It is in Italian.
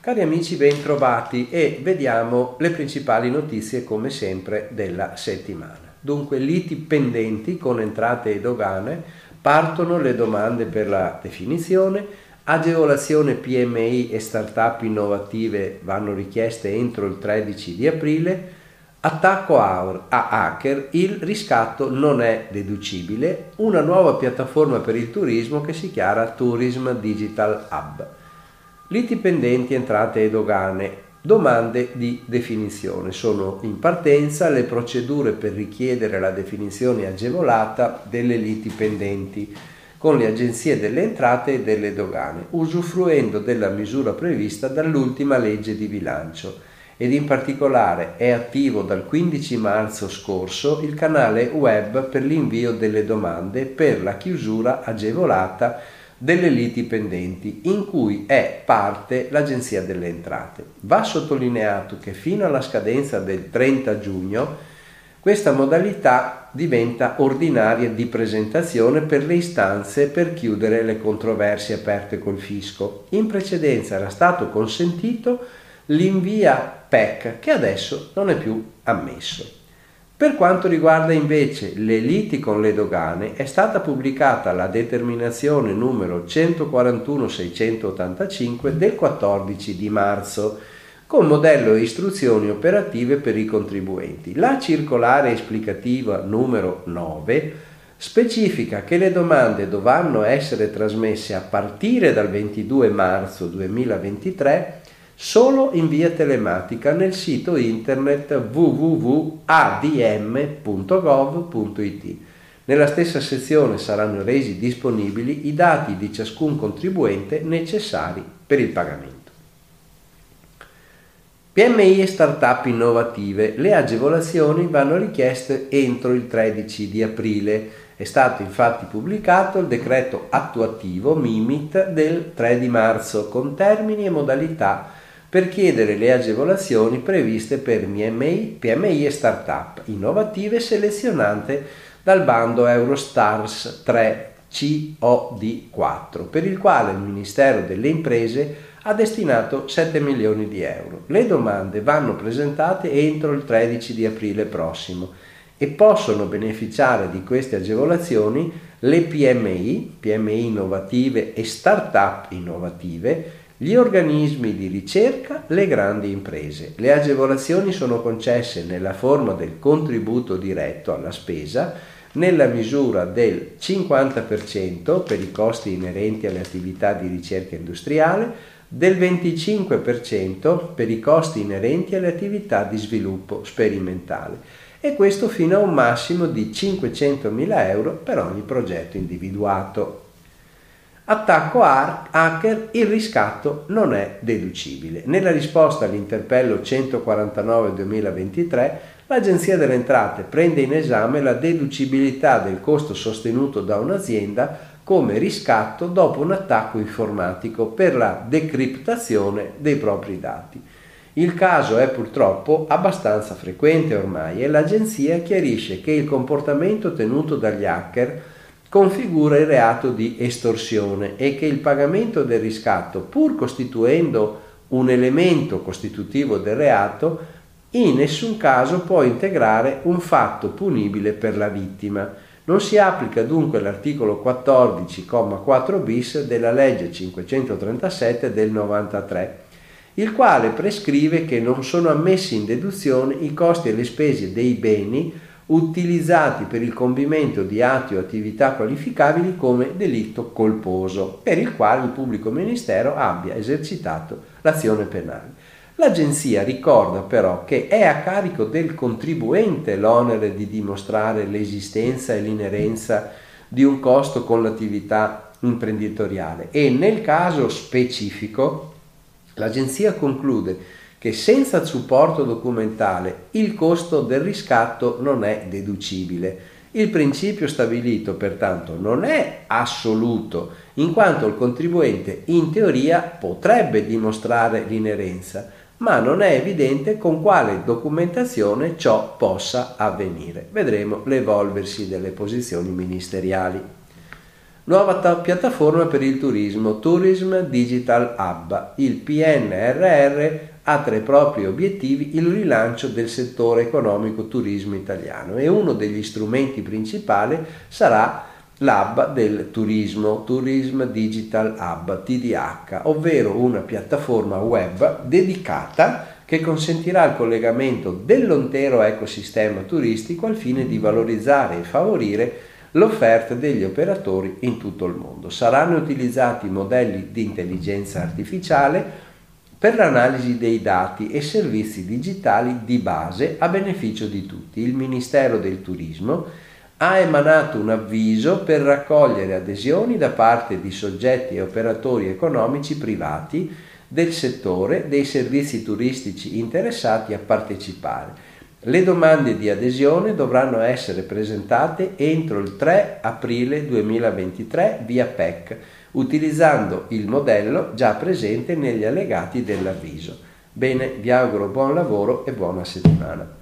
Cari amici, ben trovati e vediamo le principali notizie come sempre della settimana. Dunque, liti pendenti con entrate e dogane, partono le domande per la definizione, agevolazione PMI e start-up innovative vanno richieste entro il 13 di aprile, attacco a hacker, il riscatto non è deducibile, una nuova piattaforma per il turismo che si chiama Tourism Digital Hub. Liti pendenti, entrate e dogane, domande di definizione. Sono in partenza le procedure per richiedere la definizione agevolata delle liti pendenti con le agenzie delle entrate e delle dogane, usufruendo della misura prevista dall'ultima legge di bilancio ed in particolare è attivo dal 15 marzo scorso il canale web per l'invio delle domande per la chiusura agevolata delle liti pendenti, in cui è parte l'Agenzia delle Entrate. Va sottolineato che fino alla scadenza del 30 giugno questa modalità diventa ordinaria di presentazione per le istanze per chiudere le controversie aperte col fisco. In precedenza era stato consentito l'invia PEC che adesso non è più ammesso. Per quanto riguarda invece le liti con le dogane, è stata pubblicata la determinazione numero 141-685 del 14 di marzo con modello e istruzioni operative per i contribuenti. La circolare esplicativa numero 9 specifica che le domande dovranno essere trasmesse a partire dal 22 marzo 2023 solo in via telematica nel sito internet www.adm.gov.it. Nella stessa sezione saranno resi disponibili i dati di ciascun contribuente necessari per il pagamento. PMI e start-up innovative. Le agevolazioni vanno richieste entro il 13 di aprile. È stato infatti pubblicato il decreto attuativo MIMIT del 3 di marzo con termini e modalità per chiedere le agevolazioni previste per PMI, PMI e start-up innovative selezionate dal bando Eurostars 3 COD4, per il quale il Ministero delle Imprese ha destinato 7 milioni di euro. Le domande vanno presentate entro il 13 di aprile prossimo e possono beneficiare di queste agevolazioni le PMI, PMI innovative e start-up innovative, gli organismi di ricerca, le grandi imprese. Le agevolazioni sono concesse nella forma del contributo diretto alla spesa nella misura del 50% per i costi inerenti alle attività di ricerca industriale, del 25% per i costi inerenti alle attività di sviluppo sperimentale e questo fino a un massimo di 500.000 euro per ogni progetto individuato. Attacco hacker, il riscatto non è deducibile. Nella risposta all'interpello 149-2023, l'Agenzia delle Entrate prende in esame la deducibilità del costo sostenuto da un'azienda come riscatto dopo un attacco informatico per la decriptazione dei propri dati. Il caso è purtroppo abbastanza frequente ormai e l'agenzia chiarisce che il comportamento tenuto dagli hacker configura il reato di estorsione e che il pagamento del riscatto, pur costituendo un elemento costitutivo del reato, in nessun caso può integrare un fatto punibile per la vittima. Non si applica dunque l'articolo 14,4 bis della legge 537 del 93, il quale prescrive che non sono ammessi in deduzione i costi e le spese dei beni utilizzati per il compimento di atti o attività qualificabili come delitto colposo, per il quale il pubblico ministero abbia esercitato l'azione penale. L'agenzia ricorda però che è a carico del contribuente l'onere di dimostrare l'esistenza e l'inerenza di un costo con l'attività imprenditoriale e nel caso specifico l'agenzia conclude che senza supporto documentale il costo del riscatto non è deducibile. Il principio stabilito pertanto non è assoluto, in quanto il contribuente in teoria potrebbe dimostrare l'inerenza, ma non è evidente con quale documentazione ciò possa avvenire. Vedremo l'evolversi delle posizioni ministeriali. Nuova ta- piattaforma per il turismo, Tourism Digital Hub. Il PNRR ha tra i propri obiettivi il rilancio del settore economico turismo italiano e uno degli strumenti principali sarà l'hub del turismo, Tourism Digital Hub, TDH, ovvero una piattaforma web dedicata che consentirà il collegamento dell'intero ecosistema turistico al fine di valorizzare e favorire l'offerta degli operatori in tutto il mondo. Saranno utilizzati modelli di intelligenza artificiale per l'analisi dei dati e servizi digitali di base a beneficio di tutti. Il Ministero del Turismo ha emanato un avviso per raccogliere adesioni da parte di soggetti e operatori economici privati del settore dei servizi turistici interessati a partecipare. Le domande di adesione dovranno essere presentate entro il 3 aprile 2023 via PEC utilizzando il modello già presente negli allegati dell'avviso. Bene, vi auguro buon lavoro e buona settimana.